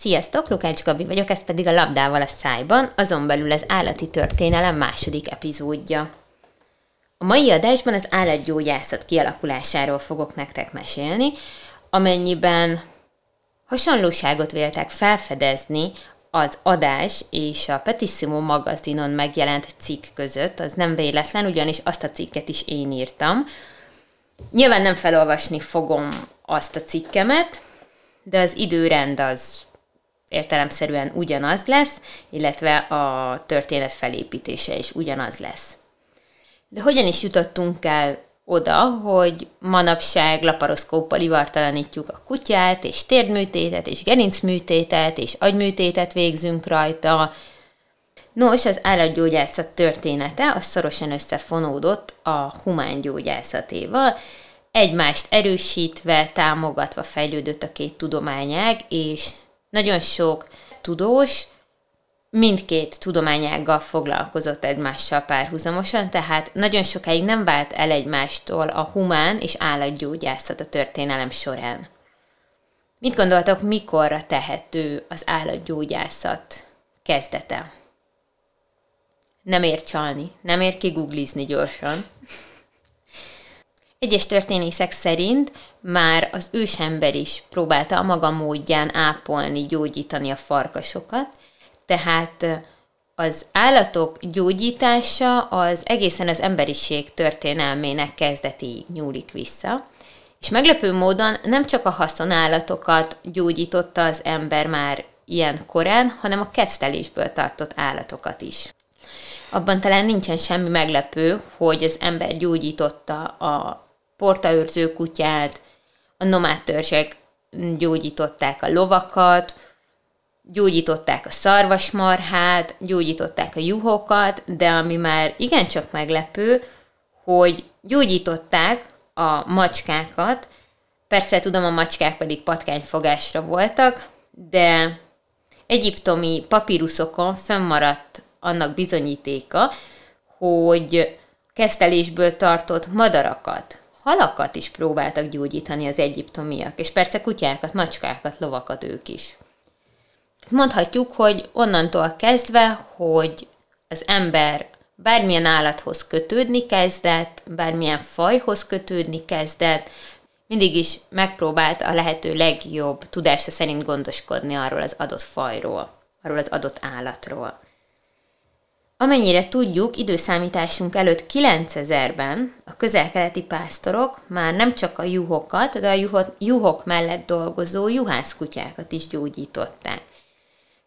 Sziasztok, Lukács Gabi vagyok, ez pedig a Labdával a szájban, azon belül az állati történelem második epizódja. A mai adásban az állatgyógyászat kialakulásáról fogok nektek mesélni, amennyiben hasonlóságot véltek felfedezni az adás és a Petissimo magazinon megjelent cikk között, az nem véletlen, ugyanis azt a cikket is én írtam. Nyilván nem felolvasni fogom azt a cikkemet, de az időrend az értelemszerűen ugyanaz lesz, illetve a történet felépítése is ugyanaz lesz. De hogyan is jutottunk el oda, hogy manapság laparoszkóppal ivartalanítjuk a kutyát, és térdműtétet, és gerincműtétet, és agyműtétet végzünk rajta. Nos, az állatgyógyászat története az szorosan összefonódott a humán gyógyászatéval, egymást erősítve, támogatva fejlődött a két tudományág, és nagyon sok tudós mindkét tudományággal foglalkozott egymással párhuzamosan, tehát nagyon sokáig nem vált el egymástól a humán és állatgyógyászat a történelem során. Mit gondoltok, mikorra tehető az állatgyógyászat kezdete? Nem ér csalni, nem ér kiguglizni gyorsan. Egyes történészek szerint már az ősember is próbálta a maga módján ápolni, gyógyítani a farkasokat, tehát az állatok gyógyítása az egészen az emberiség történelmének kezdetéig nyúlik vissza, és meglepő módon nem csak a haszonállatokat gyógyította az ember már ilyen korán, hanem a kettelésből tartott állatokat is. Abban talán nincsen semmi meglepő, hogy az ember gyógyította a portaőrző kutyát, a nomád törzsek gyógyították a lovakat, gyógyították a szarvasmarhát, gyógyították a juhokat, de ami már igencsak meglepő, hogy gyógyították a macskákat, persze tudom, a macskák pedig patkányfogásra voltak, de egyiptomi papíruszokon fennmaradt annak bizonyítéka, hogy kezdelésből tartott madarakat, halakat is próbáltak gyógyítani az egyiptomiak, és persze kutyákat, macskákat, lovakat ők is. Mondhatjuk, hogy onnantól kezdve, hogy az ember bármilyen állathoz kötődni kezdett, bármilyen fajhoz kötődni kezdett, mindig is megpróbált a lehető legjobb tudása szerint gondoskodni arról az adott fajról, arról az adott állatról. Amennyire tudjuk, időszámításunk előtt 9000-ben a közel-keleti pásztorok már nem csak a juhokat, de a juhok, mellett dolgozó juhászkutyákat is gyógyították.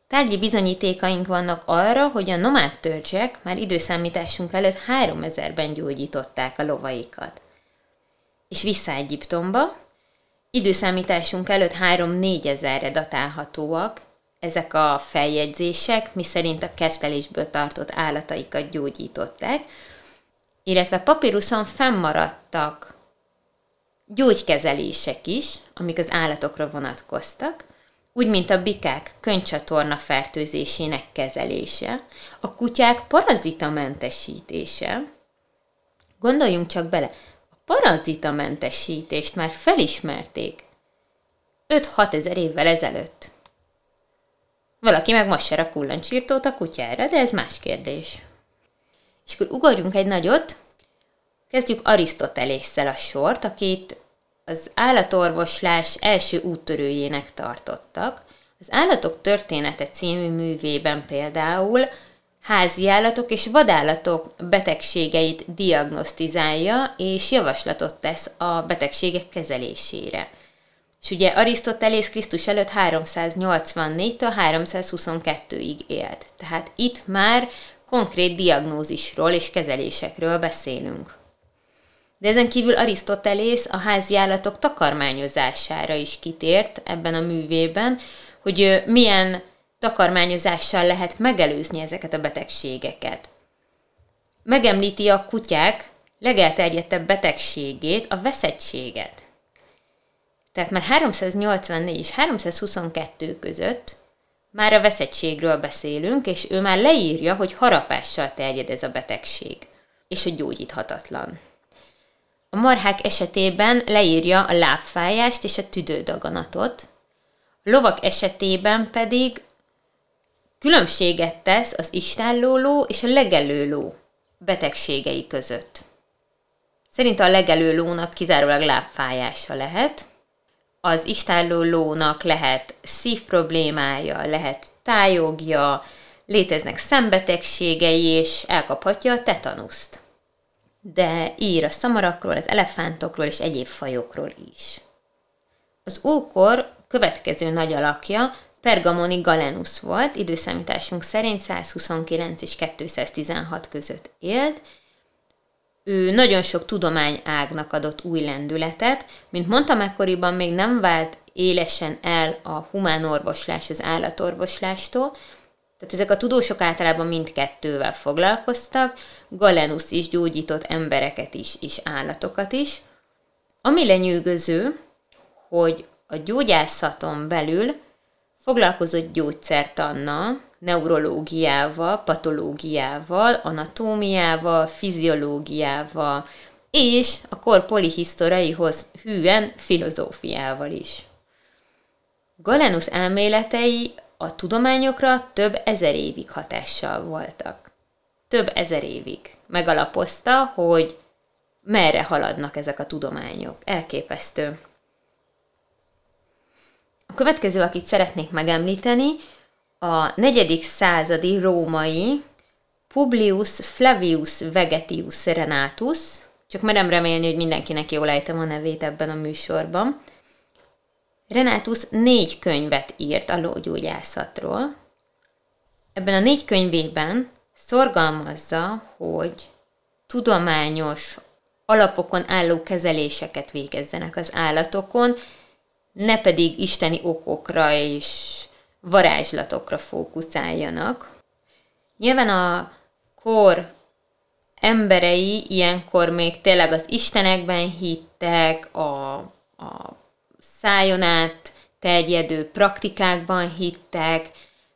Tárgyi bizonyítékaink vannak arra, hogy a nomád törzsek már időszámításunk előtt 3000-ben gyógyították a lovaikat. És vissza Egyiptomba, időszámításunk előtt 3-4 ezerre datálhatóak ezek a feljegyzések, miszerint a kettelésből tartott állataikat gyógyították, illetve papíruszon fennmaradtak gyógykezelések is, amik az állatokra vonatkoztak, úgy, mint a bikák könycsatorna fertőzésének kezelése, a kutyák parazitamentesítése. Gondoljunk csak bele, a parazitamentesítést már felismerték 5-6 ezer évvel ezelőtt. Valaki meg most se kullancsírtót a kutyára, de ez más kérdés. És akkor ugorjunk egy nagyot, kezdjük Arisztotelésszel a sort, akit az állatorvoslás első úttörőjének tartottak. Az Állatok története című művében például házi állatok és vadállatok betegségeit diagnosztizálja és javaslatot tesz a betegségek kezelésére. És ugye Arisztotelész Krisztus előtt 384-től 322-ig élt. Tehát itt már konkrét diagnózisról és kezelésekről beszélünk. De ezen kívül Arisztotelész a házi állatok takarmányozására is kitért ebben a művében, hogy milyen takarmányozással lehet megelőzni ezeket a betegségeket. Megemlíti a kutyák legelterjedtebb betegségét, a veszettséget. Tehát már 384 és 322 között már a veszettségről beszélünk, és ő már leírja, hogy harapással terjed ez a betegség, és hogy gyógyíthatatlan. A marhák esetében leírja a lábfájást és a tüdődaganatot, A lovak esetében pedig különbséget tesz az istálló és a legelő ló betegségei között. Szerint a legelő lónak kizárólag lábfájása lehet, az istálló lónak lehet szívproblémája, lehet tájogja, léteznek szembetegségei, és elkaphatja a tetanuszt. De ír a szamarakról, az elefántokról és egyéb fajokról is. Az ókor következő nagy alakja Pergamoni Galenus volt, időszámításunk szerint 129 és 216 között élt, ő nagyon sok tudományágnak adott új lendületet. Mint mondtam, ekkoriban még nem vált élesen el a humán orvoslás az állatorvoslástól, tehát ezek a tudósok általában mindkettővel foglalkoztak, Galenus is gyógyított embereket is, és állatokat is. Ami lenyűgöző, hogy a gyógyászaton belül foglalkozott gyógyszertannal, neurológiával, patológiával, anatómiával, fiziológiával, és a kor polihisztoraihoz hűen filozófiával is. Galenus elméletei a tudományokra több ezer évig hatással voltak. Több ezer évig megalapozta, hogy merre haladnak ezek a tudományok. Elképesztő. A következő, akit szeretnék megemlíteni, a negyedik századi római Publius Flavius Vegetius Renatus, csak merem remélni, hogy mindenkinek jól ejtem a nevét ebben a műsorban. Renatus négy könyvet írt a lógyógyászatról. Ebben a négy könyvében szorgalmazza, hogy tudományos alapokon álló kezeléseket végezzenek az állatokon, ne pedig isteni okokra és varázslatokra fókuszáljanak. Nyilván a kor emberei ilyenkor még tényleg az istenekben hittek, a, a szájon át terjedő praktikákban hittek,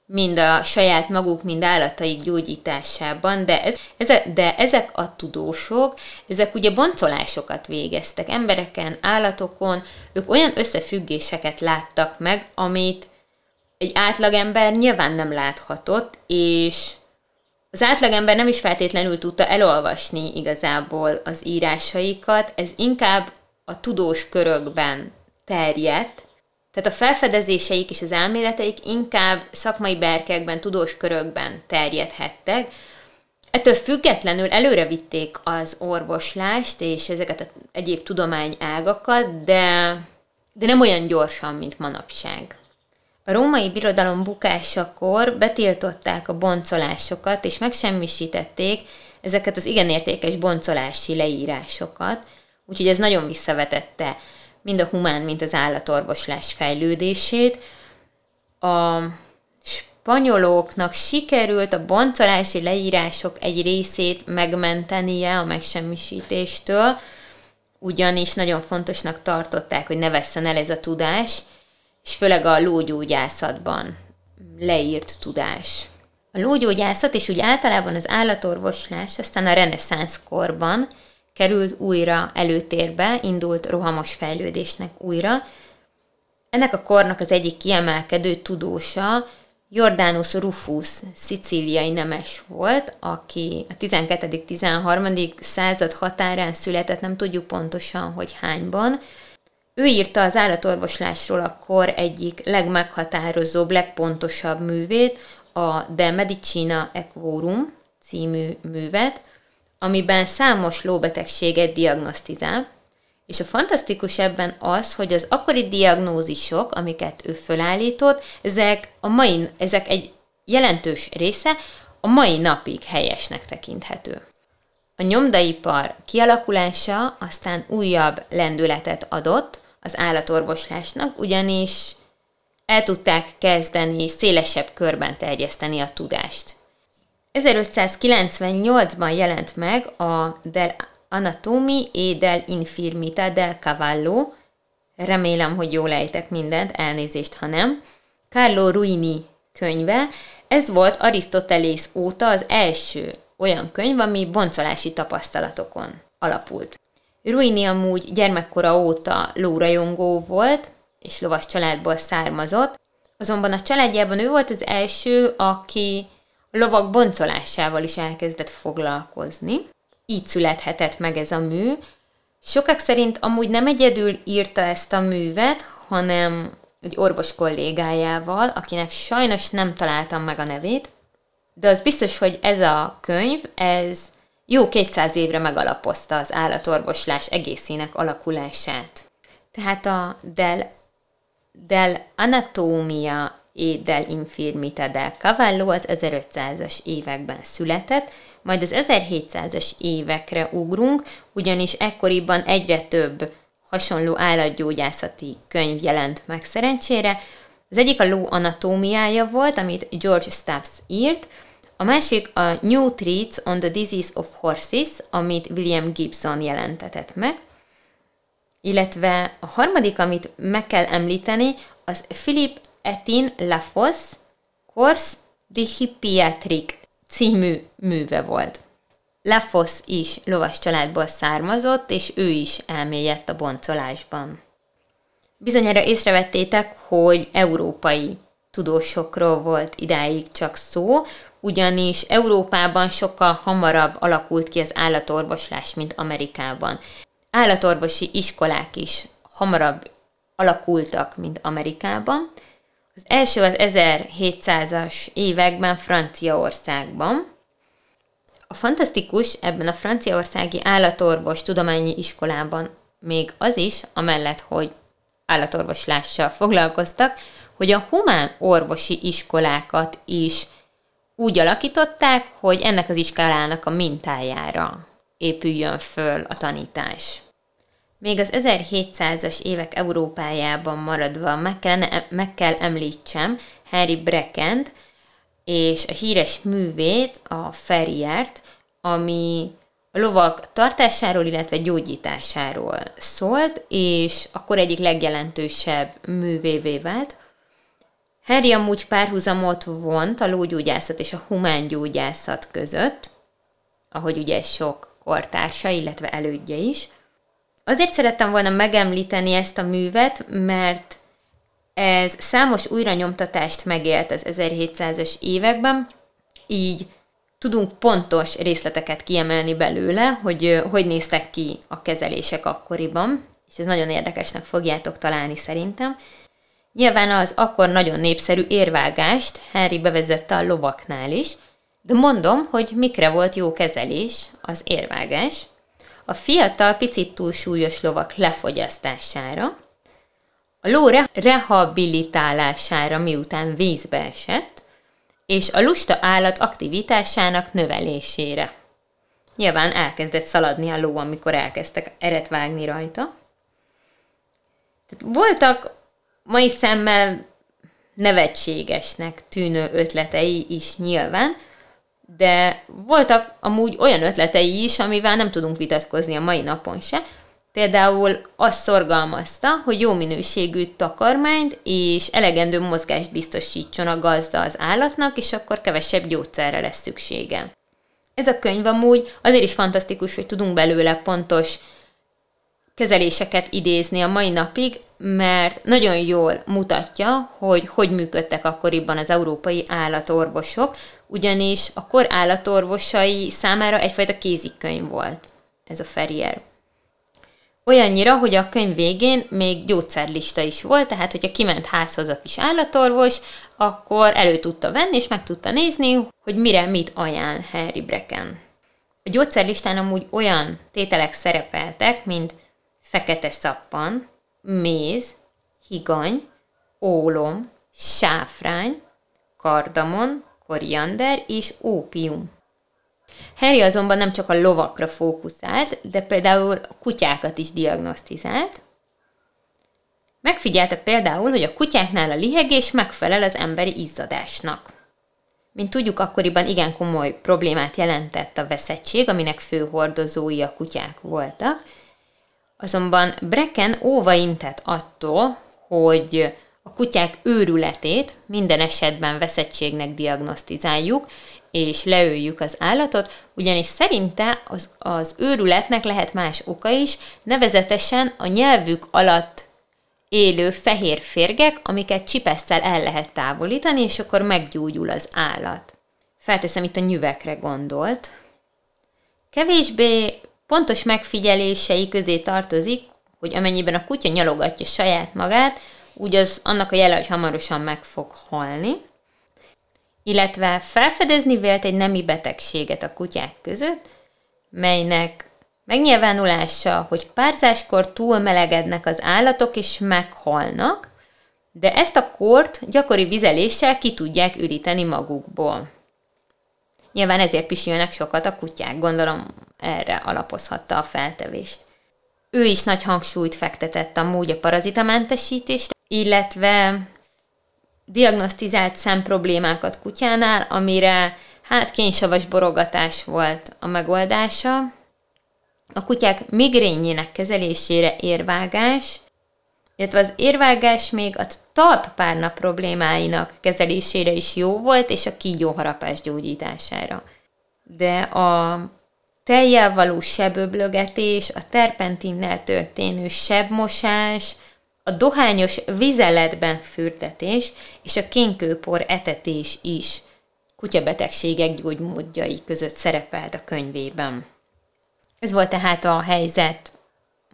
mind a saját maguk, mind állataik gyógyításában, de, ez, ezek, de ezek a tudósok, ezek ugye boncolásokat végeztek embereken, állatokon, ők olyan összefüggéseket láttak meg, amit egy átlagember nyilván nem láthatott, és az átlagember nem is feltétlenül tudta elolvasni igazából az írásaikat, ez inkább a tudós körökben terjedt, tehát a felfedezéseik és az elméleteik inkább szakmai berkekben, tudós körökben terjedhettek. Ettől függetlenül előre vitték az orvoslást és ezeket az egyéb tudományágakat, de, de nem olyan gyorsan, mint manapság. A római birodalom bukásakor betiltották a boncolásokat, és megsemmisítették ezeket az igen értékes boncolási leírásokat, úgyhogy ez nagyon visszavetette mind a humán, mind az állatorvoslás fejlődését. A spanyoloknak sikerült a boncolási leírások egy részét megmentenie a megsemmisítéstől, ugyanis nagyon fontosnak tartották, hogy ne vesszen el ez a tudás, és főleg a lógyógyászatban leírt tudás. A lógyógyászat és úgy általában az állatorvoslás aztán a reneszánsz korban került újra előtérbe, indult rohamos fejlődésnek újra. Ennek a kornak az egyik kiemelkedő tudósa Jordanus Rufus, szicíliai nemes volt, aki a 12.-13. század határán született, nem tudjuk pontosan, hogy hányban, ő írta az állatorvoslásról a kor egyik legmeghatározóbb, legpontosabb művét, a De Medicina Equorum című művet, amiben számos lóbetegséget diagnosztizál, és a fantasztikus ebben az, hogy az akkori diagnózisok, amiket ő fölállított, ezek, a mai, ezek egy jelentős része a mai napig helyesnek tekinthető. A nyomdaipar kialakulása aztán újabb lendületet adott, az állatorvoslásnak, ugyanis el tudták kezdeni szélesebb körben terjeszteni a tudást. 1598-ban jelent meg a Del Anatomi e del Infirmita del Cavallo, remélem, hogy jól ejtek mindent, elnézést, ha nem, Carlo Ruini könyve, ez volt Arisztotelész óta az első olyan könyv, ami boncolási tapasztalatokon alapult. Ruini amúgy gyermekkora óta lórajongó volt, és lovas családból származott, azonban a családjában ő volt az első, aki a lovak boncolásával is elkezdett foglalkozni. Így születhetett meg ez a mű. Sokak szerint amúgy nem egyedül írta ezt a művet, hanem egy orvos kollégájával, akinek sajnos nem találtam meg a nevét, de az biztos, hogy ez a könyv, ez jó 200 évre megalapozta az állatorvoslás egészének alakulását. Tehát a del, del anatomia e del infirmita del cavallo az 1500-as években született, majd az 1700-as évekre ugrunk, ugyanis ekkoriban egyre több hasonló állatgyógyászati könyv jelent meg szerencsére. Az egyik a ló anatómiája volt, amit George Stubbs írt, a másik a New Treats on the Disease of Horses, amit William Gibson jelentetett meg, illetve a harmadik, amit meg kell említeni, az Philip Etin Lafosse Course de Hippiatric című műve volt. Lafosse is lovas családból származott, és ő is elmélyedt a boncolásban. Bizonyára észrevettétek, hogy európai tudósokról volt idáig csak szó, ugyanis Európában sokkal hamarabb alakult ki az állatorvoslás, mint Amerikában. Állatorvosi iskolák is hamarabb alakultak, mint Amerikában. Az első az 1700-as években Franciaországban. A fantasztikus ebben a franciaországi állatorvos tudományi iskolában még az is, amellett, hogy állatorvoslással foglalkoztak, hogy a humán orvosi iskolákat is úgy alakították, hogy ennek az iskolának a mintájára épüljön föl a tanítás. Még az 1700-as évek Európájában maradva meg, kellene, meg kell említsem Harry Breckent és a híres művét, a Ferriert, ami a lovak tartásáról, illetve gyógyításáról szólt, és akkor egyik legjelentősebb művévé vált, Harry amúgy párhuzamot vont a lógyógyászat és a humán gyógyászat között, ahogy ugye sok kortársa, illetve elődje is. Azért szerettem volna megemlíteni ezt a művet, mert ez számos újranyomtatást megélt az 1700-as években, így tudunk pontos részleteket kiemelni belőle, hogy hogy néztek ki a kezelések akkoriban, és ez nagyon érdekesnek fogjátok találni szerintem. Nyilván az akkor nagyon népszerű érvágást Henry bevezette a lovaknál is, de mondom, hogy mikre volt jó kezelés az érvágás. A fiatal, picit túl súlyos lovak lefogyasztására, a ló rehabilitálására miután vízbe esett, és a lusta állat aktivitásának növelésére. Nyilván elkezdett szaladni a ló, amikor elkezdtek eret vágni rajta. Tehát voltak mai szemmel nevetségesnek tűnő ötletei is nyilván, de voltak amúgy olyan ötletei is, amivel nem tudunk vitatkozni a mai napon se. Például azt szorgalmazta, hogy jó minőségű takarmányt és elegendő mozgást biztosítson a gazda az állatnak, és akkor kevesebb gyógyszerre lesz szüksége. Ez a könyv amúgy azért is fantasztikus, hogy tudunk belőle pontos kezeléseket idézni a mai napig, mert nagyon jól mutatja, hogy hogy működtek akkoriban az európai állatorvosok, ugyanis a kor állatorvosai számára egyfajta kézikönyv volt ez a Ferrier. Olyannyira, hogy a könyv végén még gyógyszerlista is volt, tehát hogyha kiment házhoz a kis állatorvos, akkor elő tudta venni, és meg tudta nézni, hogy mire mit ajánl Harry Brecken. A gyógyszerlistán amúgy olyan tételek szerepeltek, mint fekete szappan, méz, higany, ólom, sáfrány, kardamon, koriander és ópium. Harry azonban nem csak a lovakra fókuszált, de például a kutyákat is diagnosztizált. Megfigyelte például, hogy a kutyáknál a lihegés megfelel az emberi izzadásnak. Mint tudjuk, akkoriban igen komoly problémát jelentett a veszettség, aminek fő hordozói a kutyák voltak, Azonban Brecken óva intett attól, hogy a kutyák őrületét minden esetben veszettségnek diagnosztizáljuk, és leöljük az állatot, ugyanis szerinte az, az őrületnek lehet más oka is, nevezetesen a nyelvük alatt élő fehér férgek, amiket csipesszel el lehet távolítani, és akkor meggyógyul az állat. Felteszem, itt a nyüvekre gondolt. Kevésbé pontos megfigyelései közé tartozik, hogy amennyiben a kutya nyalogatja saját magát, úgy az annak a jele, hogy hamarosan meg fog halni, illetve felfedezni vélt egy nemi betegséget a kutyák között, melynek megnyilvánulása, hogy párzáskor túlmelegednek az állatok és meghalnak, de ezt a kort gyakori vizeléssel ki tudják üríteni magukból. Nyilván ezért pisilnek sokat a kutyák, gondolom erre alapozhatta a feltevést. Ő is nagy hangsúlyt fektetett amúgy a parazitamentesítésre, illetve diagnosztizált szemproblémákat kutyánál, amire hát kénysavas borogatás volt a megoldása. A kutyák migrényének kezelésére érvágás, illetve az érvágás még a talppárna problémáinak kezelésére is jó volt, és a kígyóharapás gyógyítására. De a teljel való seböblögetés, a terpentinnel történő sebmosás, a dohányos vizeletben fürdetés és a kénkőpor etetés is kutyabetegségek gyógymódjai között szerepelt a könyvében. Ez volt tehát a helyzet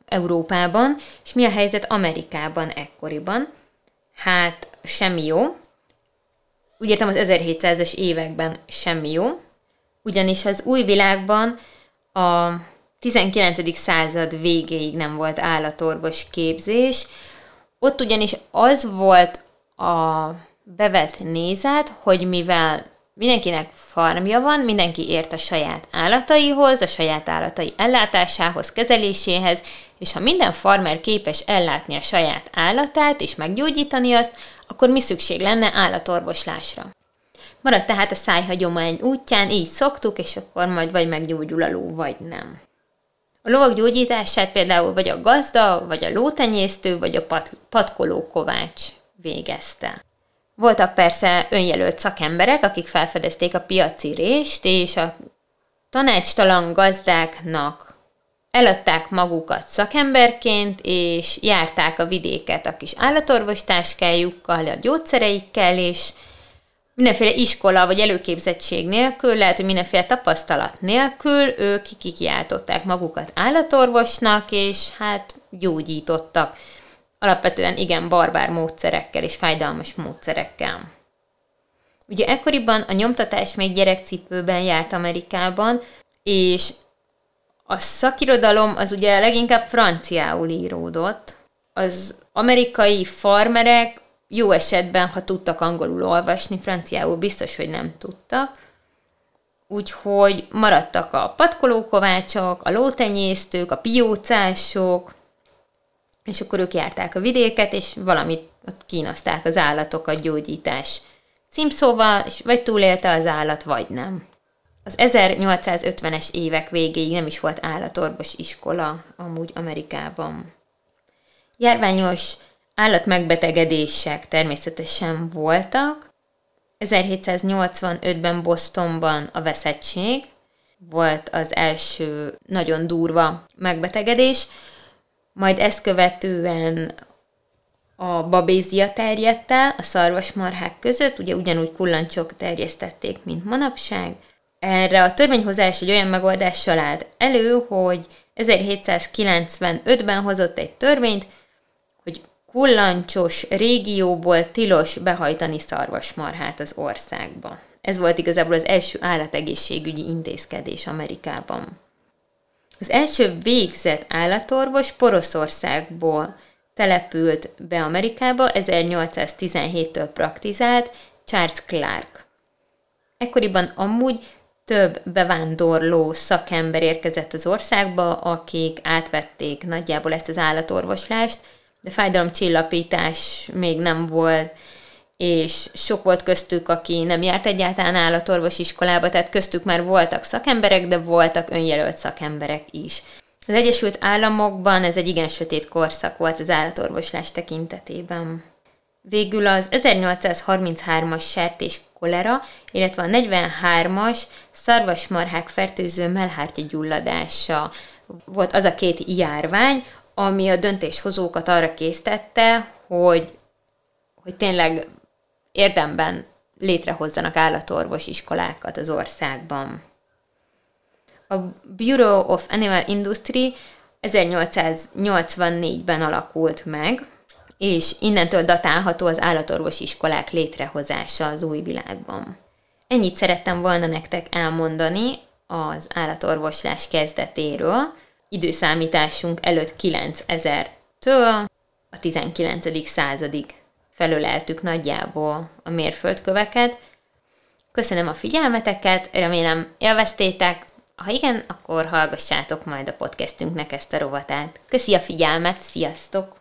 Európában, és mi a helyzet Amerikában ekkoriban? Hát semmi jó. Úgy értem az 1700-as években semmi jó, ugyanis az új világban a 19. század végéig nem volt állatorvos képzés, ott ugyanis az volt a bevett nézet, hogy mivel mindenkinek farmja van, mindenki ért a saját állataihoz, a saját állatai ellátásához, kezeléséhez, és ha minden farmer képes ellátni a saját állatát és meggyógyítani azt, akkor mi szükség lenne állatorvoslásra. Maradt tehát a szájhagyomány útján, így szoktuk, és akkor majd vagy meggyógyul a ló, vagy nem. A lovak gyógyítását például vagy a gazda, vagy a lótenyésztő, vagy a pat- patkoló kovács végezte. Voltak persze önjelölt szakemberek, akik felfedezték a piaci rést, és a tanácstalan gazdáknak eladták magukat szakemberként, és járták a vidéket a kis állatorvostáskájukkal, a gyógyszereikkel, és mindenféle iskola vagy előképzettség nélkül, lehet, hogy mindenféle tapasztalat nélkül ők kikiáltották magukat állatorvosnak, és hát gyógyítottak. Alapvetően igen barbár módszerekkel és fájdalmas módszerekkel. Ugye ekkoriban a nyomtatás még gyerekcipőben járt Amerikában, és a szakirodalom az ugye leginkább franciául íródott. Az amerikai farmerek jó esetben, ha tudtak angolul olvasni, franciául biztos, hogy nem tudtak. Úgyhogy maradtak a patkolókovácsok, a lótenyésztők, a piócások, és akkor ők járták a vidéket, és valamit ott kínozták az állatokat gyógyítás címszóval, és vagy túlélte az állat, vagy nem. Az 1850-es évek végéig nem is volt állatorvos iskola amúgy Amerikában. Járványos Állatmegbetegedések természetesen voltak. 1785-ben Bostonban a veszettség volt az első nagyon durva megbetegedés, majd ezt követően a babézia terjedt el a szarvasmarhák között, ugye ugyanúgy kullancsok terjesztették, mint manapság. Erre a törvényhozás egy olyan megoldással állt elő, hogy 1795-ben hozott egy törvényt, kullancsos régióból tilos behajtani szarvasmarhát az országba. Ez volt igazából az első állategészségügyi intézkedés Amerikában. Az első végzett állatorvos Poroszországból települt be Amerikába, 1817-től praktizált Charles Clark. Ekkoriban amúgy több bevándorló szakember érkezett az országba, akik átvették nagyjából ezt az állatorvoslást, de fájdalomcsillapítás még nem volt, és sok volt köztük, aki nem járt egyáltalán állatorvos iskolába, tehát köztük már voltak szakemberek, de voltak önjelölt szakemberek is. Az Egyesült Államokban ez egy igen sötét korszak volt az állatorvoslás tekintetében. Végül az 1833-as sertés kolera, illetve a 43-as szarvasmarhák fertőző melhártya gyulladása volt az a két járvány, ami a döntéshozókat arra késztette, hogy, hogy tényleg érdemben létrehozzanak állatorvos iskolákat az országban. A Bureau of Animal Industry 1884-ben alakult meg, és innentől datálható az állatorvos iskolák létrehozása az új világban. Ennyit szerettem volna nektek elmondani az állatorvoslás kezdetéről, időszámításunk előtt 9000-től a 19. századig felöleltük nagyjából a mérföldköveket. Köszönöm a figyelmeteket, remélem élveztétek, ha igen, akkor hallgassátok majd a podcastünknek ezt a rovatát. Köszi a figyelmet, sziasztok!